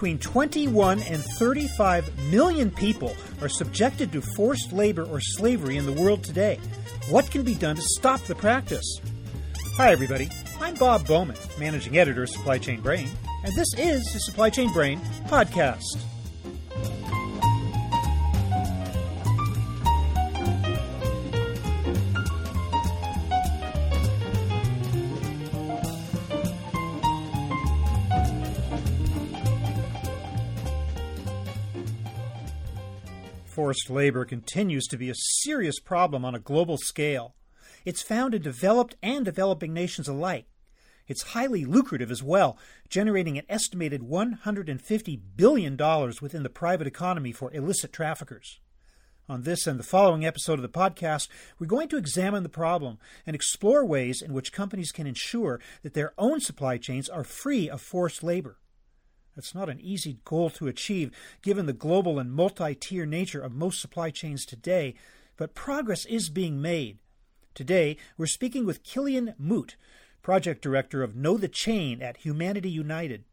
between 21 and 35 million people are subjected to forced labor or slavery in the world today. What can be done to stop the practice? Hi, everybody. I'm Bob Bowman, managing editor of Supply Chain Brain, and this is the Supply Chain Brain podcast. Forced labor continues to be a serious problem on a global scale. It's found in developed and developing nations alike. It's highly lucrative as well, generating an estimated $150 billion within the private economy for illicit traffickers. On this and the following episode of the podcast, we're going to examine the problem and explore ways in which companies can ensure that their own supply chains are free of forced labor. That's not an easy goal to achieve given the global and multi tier nature of most supply chains today, but progress is being made. Today, we're speaking with Killian Moote, project director of Know the Chain at Humanity United.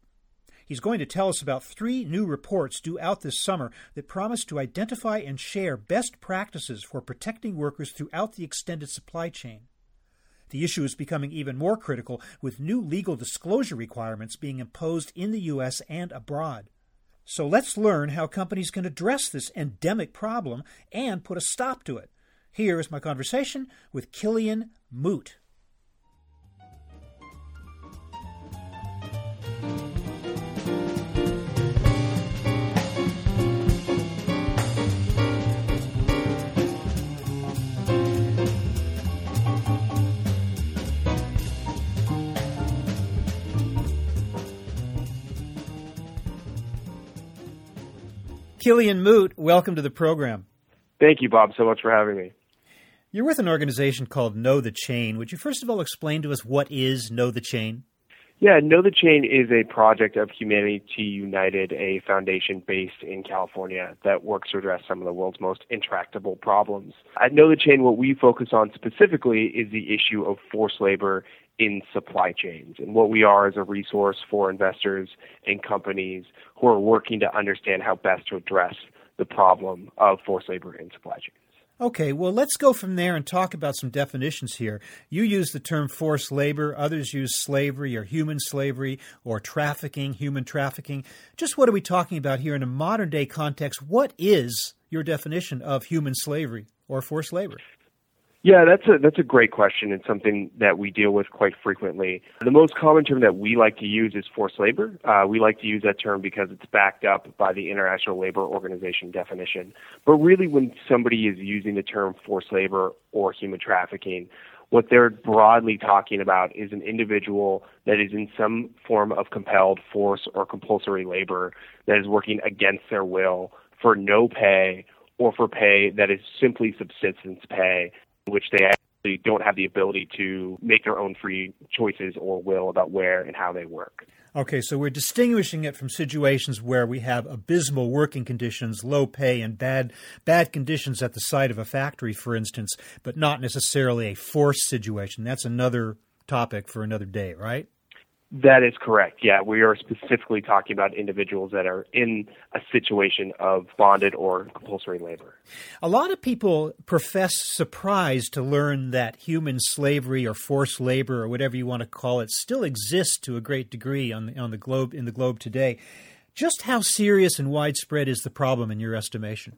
He's going to tell us about three new reports due out this summer that promise to identify and share best practices for protecting workers throughout the extended supply chain. The issue is becoming even more critical with new legal disclosure requirements being imposed in the U.S. and abroad. So let's learn how companies can address this endemic problem and put a stop to it. Here is my conversation with Killian Moote. Killian Moote, welcome to the program. Thank you, Bob, so much for having me. You're with an organization called Know the Chain. Would you first of all explain to us what is Know the Chain? Yeah, Know the Chain is a project of Humanity United, a foundation based in California that works to address some of the world's most intractable problems. At Know the Chain, what we focus on specifically is the issue of forced labor in supply chains. And what we are as a resource for investors and companies who are working to understand how best to address the problem of forced labor in supply chains. Okay, well, let's go from there and talk about some definitions here. You use the term forced labor, others use slavery or human slavery or trafficking, human trafficking. Just what are we talking about here in a modern day context? What is your definition of human slavery or forced labor? Yeah, that's a that's a great question and something that we deal with quite frequently. The most common term that we like to use is forced labor. Uh, we like to use that term because it's backed up by the International Labor Organization definition. But really, when somebody is using the term forced labor or human trafficking, what they're broadly talking about is an individual that is in some form of compelled force or compulsory labor that is working against their will for no pay or for pay that is simply subsistence pay which they actually don't have the ability to make their own free choices or will about where and how they work. Okay, so we're distinguishing it from situations where we have abysmal working conditions, low pay, and bad bad conditions at the site of a factory, for instance, but not necessarily a forced situation. That's another topic for another day, right? That is correct. Yeah, we are specifically talking about individuals that are in a situation of bonded or compulsory labor. A lot of people profess surprise to learn that human slavery or forced labor or whatever you want to call it still exists to a great degree on the, on the globe in the globe today. Just how serious and widespread is the problem in your estimation?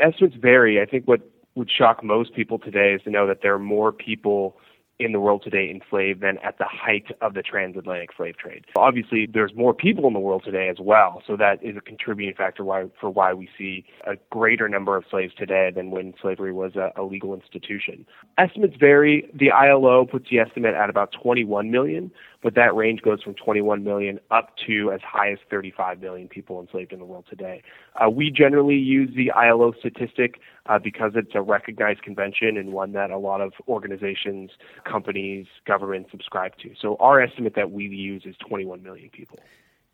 Estimates vary. I think what would shock most people today is to know that there are more people in the world today enslaved than at the height of the transatlantic slave trade. Obviously, there's more people in the world today as well, so that is a contributing factor why, for why we see a greater number of slaves today than when slavery was a, a legal institution. Estimates vary. The ILO puts the estimate at about 21 million, but that range goes from 21 million up to as high as 35 million people enslaved in the world today. Uh, we generally use the ILO statistic uh, because it's a recognized convention and one that a lot of organizations, companies, governments subscribe to. So our estimate that we use is 21 million people.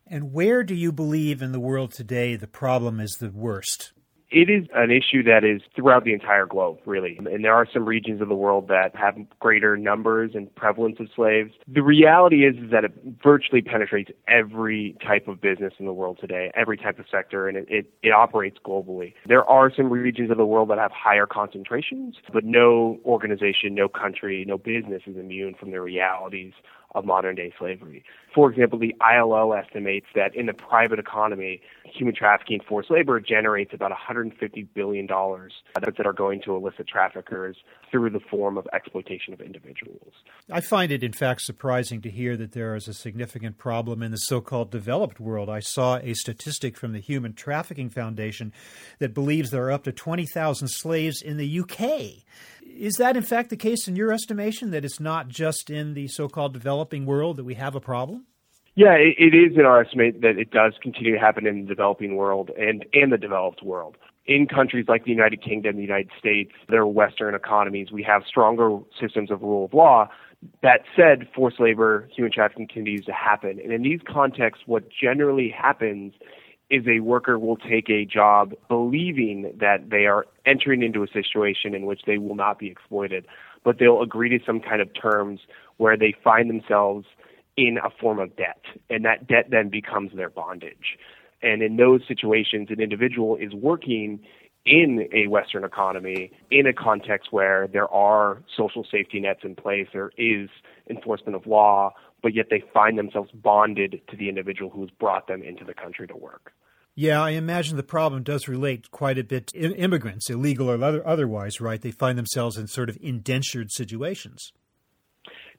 And where do you believe in the world today the problem is the worst? It is an issue that is throughout the entire globe, really. And there are some regions of the world that have greater numbers and prevalence of slaves. The reality is, is that it virtually penetrates every type of business in the world today, every type of sector, and it, it, it operates globally. There are some regions of the world that have higher concentrations, but no organization, no country, no business is immune from the realities of modern day slavery. For example, the ILO estimates that in the private economy, human trafficking and forced labor generates about $150 billion that are going to illicit traffickers through the form of exploitation of individuals. I find it, in fact, surprising to hear that there is a significant problem in the so called developed world. I saw a statistic from the Human Trafficking Foundation that believes there are up to 20,000 slaves in the UK. Is that, in fact, the case in your estimation, that it's not just in the so called developing world that we have a problem? Yeah, it, it is in our estimate that it does continue to happen in the developing world and, and the developed world. In countries like the United Kingdom, the United States, their Western economies, we have stronger systems of rule of law. That said, forced labor, human trafficking continues to happen. And in these contexts, what generally happens is a worker will take a job believing that they are entering into a situation in which they will not be exploited, but they'll agree to some kind of terms where they find themselves in a form of debt, and that debt then becomes their bondage. And in those situations, an individual is working in a Western economy in a context where there are social safety nets in place, there is enforcement of law, but yet they find themselves bonded to the individual who has brought them into the country to work. Yeah, I imagine the problem does relate quite a bit to immigrants, illegal or otherwise, right? They find themselves in sort of indentured situations.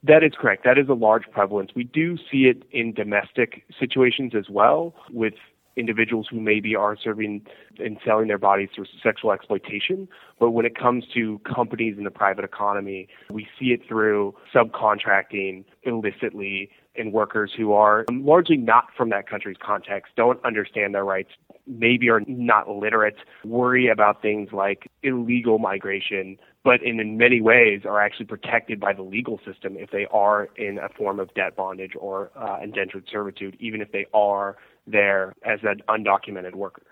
That is correct. That is a large prevalence. We do see it in domestic situations as well, with individuals who maybe are serving and selling their bodies through sexual exploitation. But when it comes to companies in the private economy, we see it through subcontracting illicitly and workers who are largely not from that country's context, don't understand their rights, maybe are not literate, worry about things like illegal migration, but in, in many ways are actually protected by the legal system if they are in a form of debt bondage or uh, indentured servitude, even if they are there as an undocumented worker.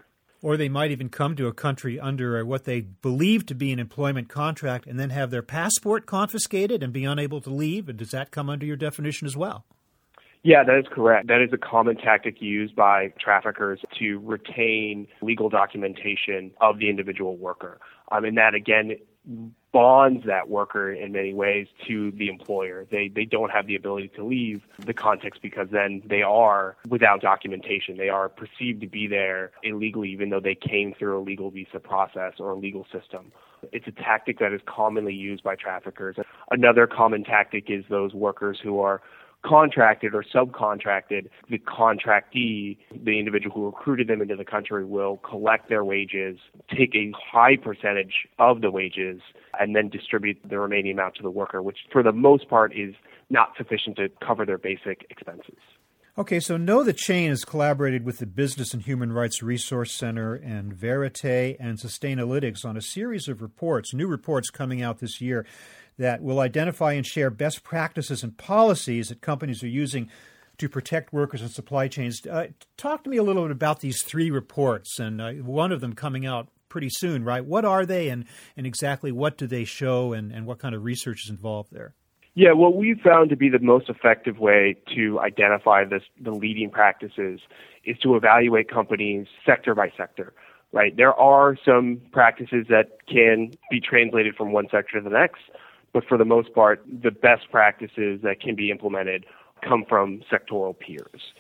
Or they might even come to a country under what they believe to be an employment contract and then have their passport confiscated and be unable to leave. And does that come under your definition as well? Yeah, that is correct. That is a common tactic used by traffickers to retain legal documentation of the individual worker. Um, and that, again, bonds that worker in many ways to the employer. They they don't have the ability to leave the context because then they are without documentation. They are perceived to be there illegally even though they came through a legal visa process or a legal system. It's a tactic that is commonly used by traffickers. Another common tactic is those workers who are contracted or subcontracted, the contractee, the individual who recruited them into the country, will collect their wages, take a high percentage of the wages, and then distribute the remaining amount to the worker, which for the most part is not sufficient to cover their basic expenses. Okay, so Know the Chain has collaborated with the Business and Human Rights Resource Center and Verite and Sustainalytics on a series of reports, new reports coming out this year that will identify and share best practices and policies that companies are using to protect workers and supply chains. Uh, talk to me a little bit about these three reports, and uh, one of them coming out pretty soon, right? What are they, and, and exactly what do they show, and, and what kind of research is involved there? Yeah, what we've found to be the most effective way to identify this, the leading practices is to evaluate companies sector by sector right? There are some practices that can be translated from one sector to the next, but for the most part, the best practices that can be implemented come from sectoral peers.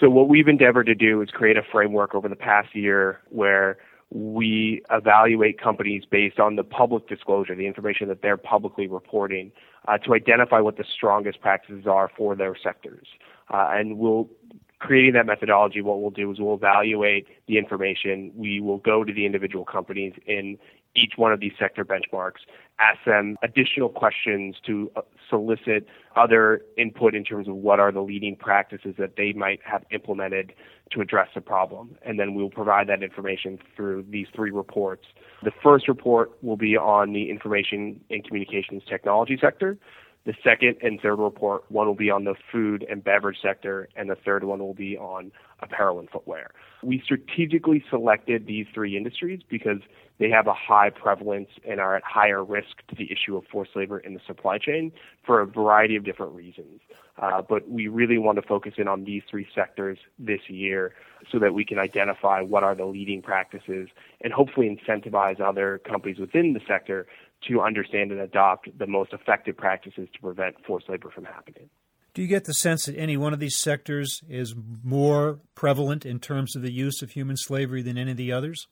So what we've endeavored to do is create a framework over the past year where we evaluate companies based on the public disclosure, the information that they're publicly reporting, uh, to identify what the strongest practices are for their sectors. Uh, and we'll creating that methodology, what we'll do is we'll evaluate the information. We will go to the individual companies in each one of these sector benchmarks, ask them additional questions to uh, solicit other input in terms of what are the leading practices that they might have implemented to address the problem. And then we'll provide that information through these three reports. The first report will be on the information and communications technology sector. The second and third report, one will be on the food and beverage sector, and the third one will be on apparel and footwear. We strategically selected these three industries because they have a high prevalence and are at higher risk to the issue of forced labor in the supply chain for a variety of different reasons. Uh, but we really want to focus in on these three sectors this year so that we can identify what are the leading practices and hopefully incentivize other companies within the sector to understand and adopt the most effective practices to prevent forced labor from happening. Do you get the sense that any one of these sectors is more prevalent in terms of the use of human slavery than any of the others?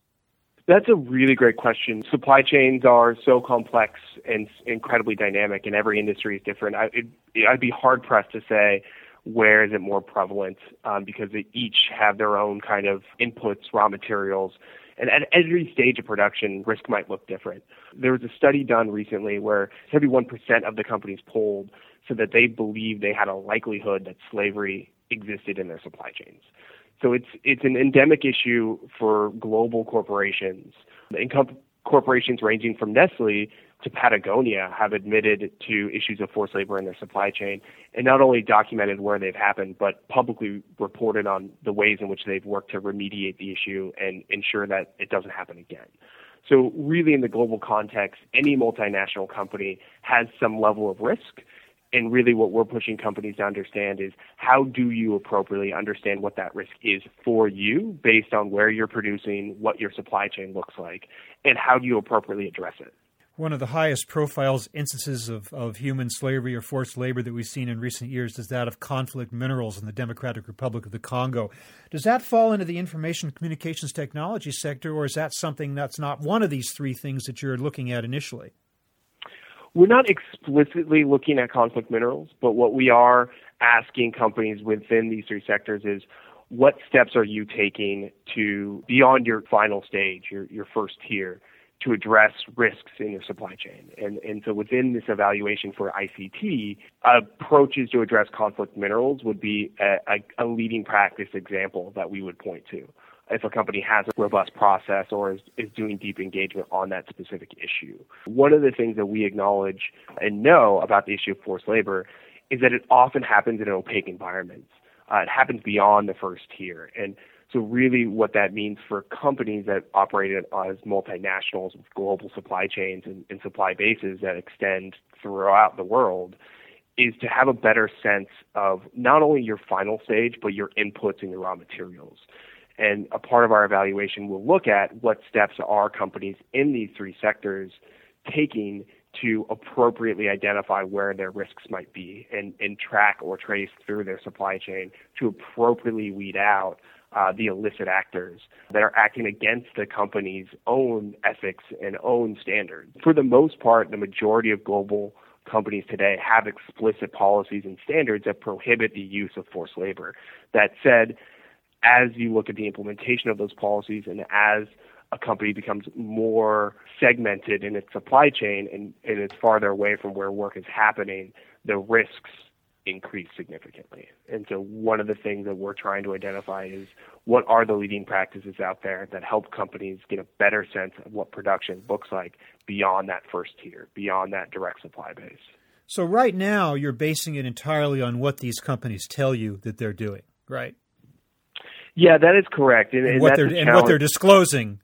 That's a really great question. Supply chains are so complex and incredibly dynamic, and every industry is different. I, I'd be hard pressed to say where is it more prevalent um, because they each have their own kind of inputs, raw materials, and at every stage of production, risk might look different. There was a study done recently where 71% of the companies polled said that they believed they had a likelihood that slavery existed in their supply chains. So it's it's an endemic issue for global corporations. Income corporations ranging from Nestle to Patagonia have admitted to issues of forced labor in their supply chain and not only documented where they've happened, but publicly reported on the ways in which they've worked to remediate the issue and ensure that it doesn't happen again. So, really, in the global context, any multinational company has some level of risk and really what we're pushing companies to understand is how do you appropriately understand what that risk is for you based on where you're producing, what your supply chain looks like, and how do you appropriately address it? One of the highest profiles instances of, of human slavery or forced labor that we've seen in recent years is that of conflict minerals in the Democratic Republic of the Congo. Does that fall into the information communications technology sector, or is that something that's not one of these three things that you're looking at initially? We're not explicitly looking at conflict minerals, but what we are asking companies within these three sectors is what steps are you taking to beyond your final stage, your, your first tier, to address risks in your supply chain. And, and so within this evaluation for ICT, approaches to address conflict minerals would be a, a, a leading practice example that we would point to if a company has a robust process or is, is doing deep engagement on that specific issue. One of the things that we acknowledge and know about the issue of forced labor is that it often happens in opaque environments. Uh, it happens beyond the first tier. And so, really, what that means for companies that operate as multinationals with global supply chains and, and supply bases that extend throughout the world is to have a better sense of not only your final stage, but your inputs and your raw materials. And a part of our evaluation will look at what steps are companies in these three sectors taking to appropriately identify where their risks might be and, and track or trace through their supply chain to appropriately weed out uh, the illicit actors that are acting against the company's own ethics and own standards. For the most part, the majority of global companies today have explicit policies and standards that prohibit the use of forced labor. That said, as you look at the implementation of those policies and as a company becomes more segmented in its supply chain and, and it's farther away from where work is happening, the risks increase significantly. And so one of the things that we're trying to identify is what are the leading practices out there that help companies get a better sense of what production looks like beyond that first tier, beyond that direct supply base. So right now you're basing it entirely on what these companies tell you that they're doing, right? Yeah, that is correct, and, and, what they're and what they're disclosing.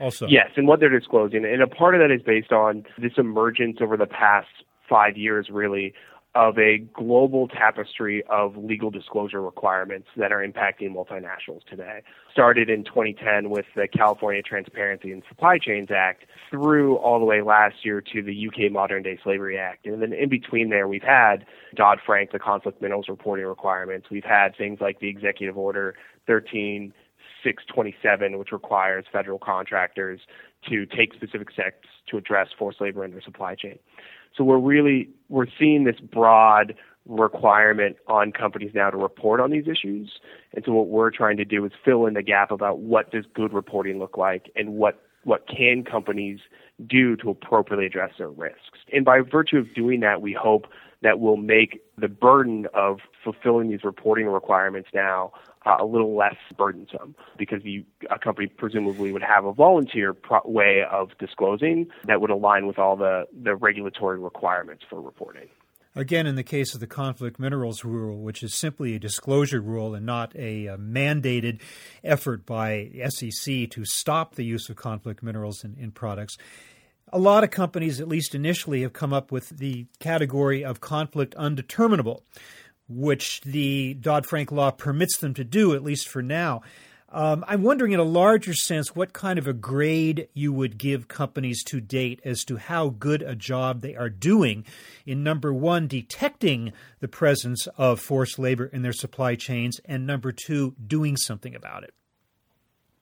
Also, yes, and what they're disclosing, and a part of that is based on this emergence over the past five years, really, of a global tapestry of legal disclosure requirements that are impacting multinationals today. Started in 2010 with the California Transparency and Supply Chains Act through all the way last year to the UK Modern Day Slavery Act. And then in between there, we've had Dodd Frank, the conflict minerals reporting requirements. We've had things like the Executive Order 13627, which requires federal contractors to take specific steps to address forced labor in their supply chain. So we're really we're seeing this broad requirement on companies now to report on these issues. And so what we're trying to do is fill in the gap about what does good reporting look like and what what can companies do to appropriately address their risks. And by virtue of doing that, we hope that will make the burden of fulfilling these reporting requirements now uh, a little less burdensome because you, a company presumably would have a volunteer pro- way of disclosing that would align with all the, the regulatory requirements for reporting. Again, in the case of the conflict minerals rule, which is simply a disclosure rule and not a, a mandated effort by SEC to stop the use of conflict minerals in, in products, a lot of companies, at least initially, have come up with the category of conflict undeterminable, which the Dodd Frank law permits them to do, at least for now. Um, I'm wondering, in a larger sense, what kind of a grade you would give companies to date as to how good a job they are doing in number one, detecting the presence of forced labor in their supply chains, and number two, doing something about it.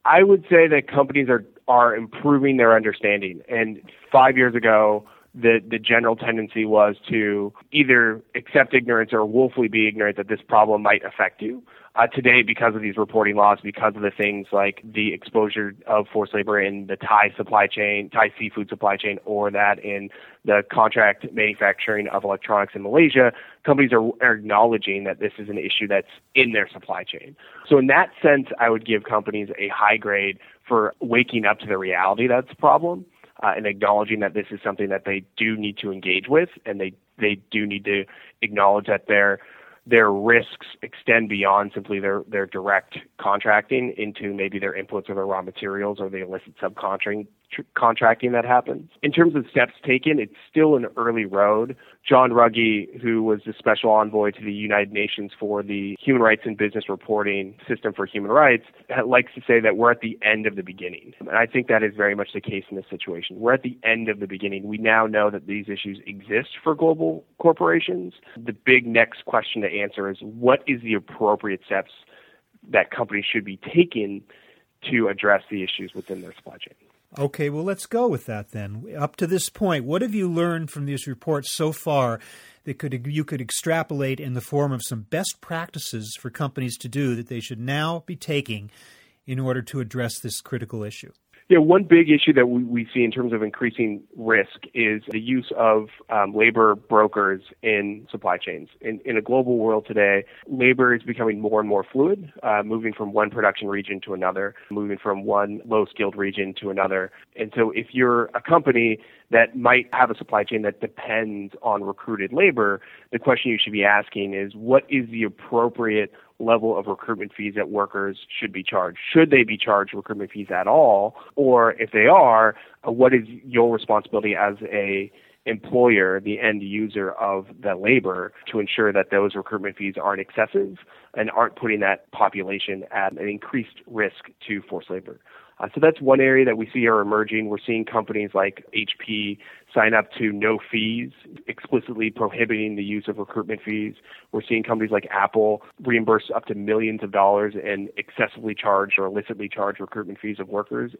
I would say that companies are are improving their understanding. And five years ago, the the general tendency was to either accept ignorance or willfully be ignorant that this problem might affect you. Uh, today, because of these reporting laws, because of the things like the exposure of forced labor in the Thai supply chain, Thai seafood supply chain, or that in the contract manufacturing of electronics in Malaysia, companies are, are acknowledging that this is an issue that's in their supply chain. So, in that sense, I would give companies a high grade for waking up to the reality that's a problem uh, and acknowledging that this is something that they do need to engage with and they, they do need to acknowledge that they're their risks extend beyond simply their, their direct contracting into maybe their inputs or their raw materials or the illicit subcontracting contracting that happens. In terms of steps taken, it's still an early road. John Ruggie, who was the special envoy to the United Nations for the Human Rights and Business Reporting System for Human Rights, likes to say that we're at the end of the beginning. And I think that is very much the case in this situation. We're at the end of the beginning. We now know that these issues exist for global corporations. The big next question to answer is what is the appropriate steps that companies should be taking to address the issues within their supply chain? Okay, well, let's go with that then. Up to this point, what have you learned from these reports so far that could you could extrapolate in the form of some best practices for companies to do that they should now be taking in order to address this critical issue? Yeah, one big issue that we, we see in terms of increasing risk is the use of um, labor brokers in supply chains. In, in a global world today, labor is becoming more and more fluid, uh, moving from one production region to another, moving from one low skilled region to another. And so if you're a company that might have a supply chain that depends on recruited labor, the question you should be asking is what is the appropriate level of recruitment fees that workers should be charged? Should they be charged recruitment fees at all? Or if they are, uh, what is your responsibility as a employer, the end user of the labor, to ensure that those recruitment fees aren't excessive and aren't putting that population at an increased risk to forced labor. Uh, so that's one area that we see are emerging. We're seeing companies like HP sign up to no fees, explicitly prohibiting the use of recruitment fees. We're seeing companies like Apple reimburse up to millions of dollars and excessively charge or illicitly charge recruitment fees of workers,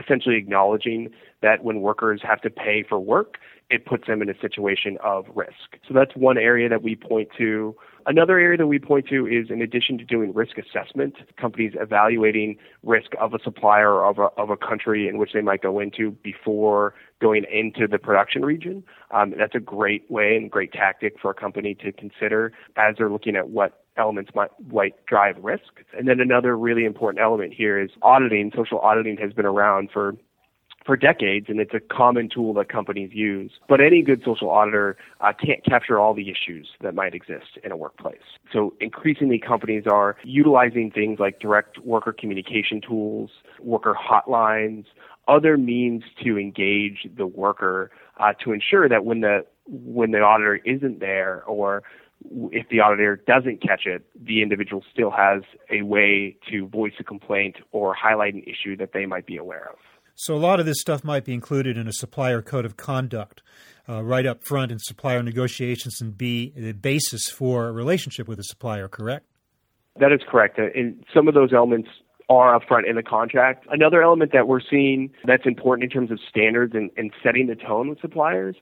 essentially acknowledging that when workers have to pay for work, it puts them in a situation of risk. So that's one area that we point to. Another area that we point to is in addition to doing risk assessment, companies evaluating risk of a supplier or of a, of a country in which they might go into before going into the production region. Um, that's a great way and great tactic for a company to consider as they're looking at what elements might, might drive risk. And then another really important element here is auditing. Social auditing has been around for for decades, and it's a common tool that companies use. But any good social auditor uh, can't capture all the issues that might exist in a workplace. So increasingly, companies are utilizing things like direct worker communication tools, worker hotlines, other means to engage the worker uh, to ensure that when the when the auditor isn't there or if the auditor doesn't catch it, the individual still has a way to voice a complaint or highlight an issue that they might be aware of. So a lot of this stuff might be included in a supplier code of conduct uh, right up front in supplier negotiations and be the basis for a relationship with a supplier, correct? That is correct. Uh, and some of those elements are upfront in the contract. Another element that we're seeing that's important in terms of standards and, and setting the tone with suppliers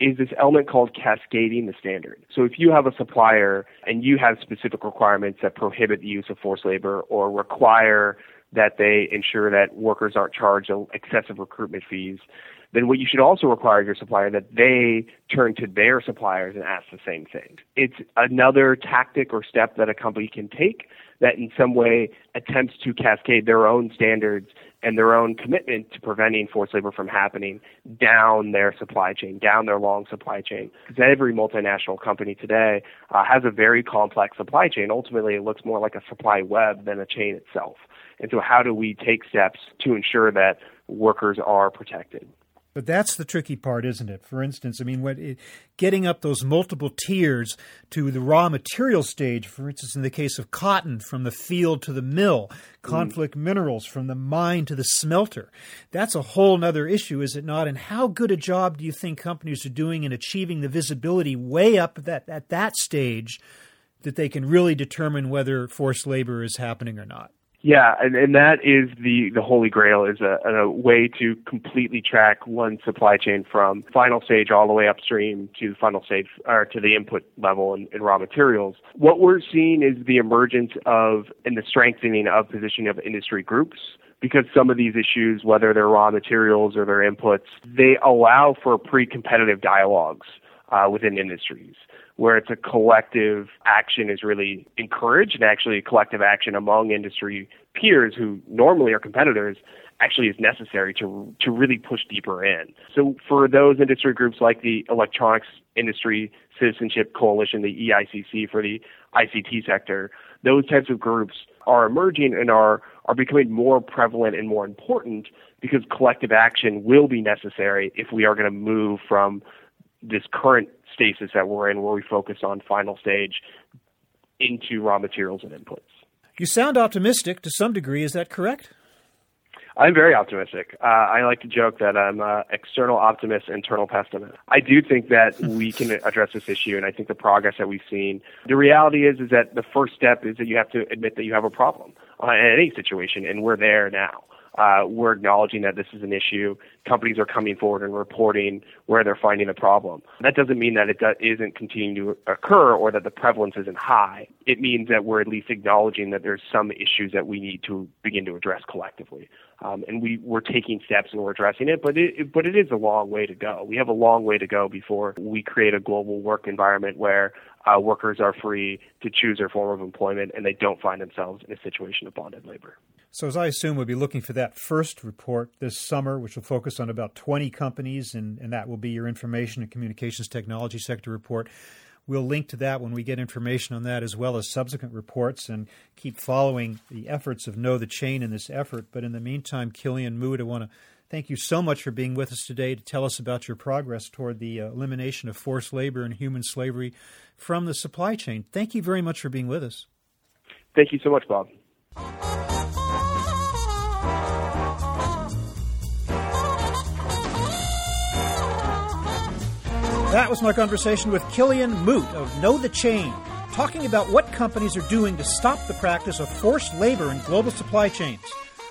is this element called cascading the standard. So if you have a supplier and you have specific requirements that prohibit the use of forced labor or require that they ensure that workers aren't charged excessive recruitment fees, then what you should also require of your supplier that they turn to their suppliers and ask the same thing. It's another tactic or step that a company can take that in some way attempts to cascade their own standards and their own commitment to preventing forced labor from happening down their supply chain, down their long supply chain. Because every multinational company today uh, has a very complex supply chain. Ultimately, it looks more like a supply web than a chain itself. And so, how do we take steps to ensure that workers are protected? But that's the tricky part, isn't it? For instance, I mean, what, it, getting up those multiple tiers to the raw material stage, for instance, in the case of cotton, from the field to the mill, conflict mm. minerals from the mine to the smelter. That's a whole other issue, is it not? And how good a job do you think companies are doing in achieving the visibility way up that, at that stage that they can really determine whether forced labor is happening or not? Yeah, and, and that is the, the holy grail is a, a way to completely track one supply chain from final stage all the way upstream to final stage or to the input level in, in raw materials. What we're seeing is the emergence of and the strengthening of positioning of industry groups because some of these issues, whether they're raw materials or their inputs, they allow for pre-competitive dialogues uh, within industries where it's a collective action is really encouraged and actually collective action among industry peers who normally are competitors actually is necessary to to really push deeper in. So for those industry groups like the Electronics Industry Citizenship Coalition, the EICC for the ICT sector, those types of groups are emerging and are are becoming more prevalent and more important because collective action will be necessary if we are going to move from this current stasis that we're in, where we focus on final stage into raw materials and inputs. You sound optimistic to some degree. Is that correct? I'm very optimistic. Uh, I like to joke that I'm an external optimist, internal pessimist. I do think that we can address this issue, and I think the progress that we've seen. The reality is, is that the first step is that you have to admit that you have a problem uh, in any situation, and we're there now uh, we're acknowledging that this is an issue. Companies are coming forward and reporting where they're finding a problem. That doesn't mean that it isn't continuing to occur or that the prevalence isn't high. It means that we're at least acknowledging that there's some issues that we need to begin to address collectively. Um, and we, we're taking steps and we're addressing it, but it, but it is a long way to go. We have a long way to go before we create a global work environment where uh, workers are free to choose their form of employment and they don't find themselves in a situation of bonded labor. So, as I assume, we'll be looking for that first report this summer, which will focus on about 20 companies, and, and that will be your information and communications technology sector report. We'll link to that when we get information on that, as well as subsequent reports, and keep following the efforts of Know the Chain in this effort. But in the meantime, Killian Moote, I want to thank you so much for being with us today to tell us about your progress toward the uh, elimination of forced labor and human slavery from the supply chain. Thank you very much for being with us. Thank you so much, Bob. That was my conversation with Killian Moote of Know the Chain, talking about what companies are doing to stop the practice of forced labor in global supply chains.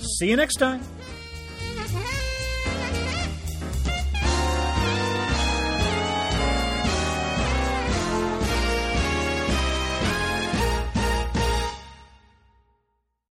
See you next time.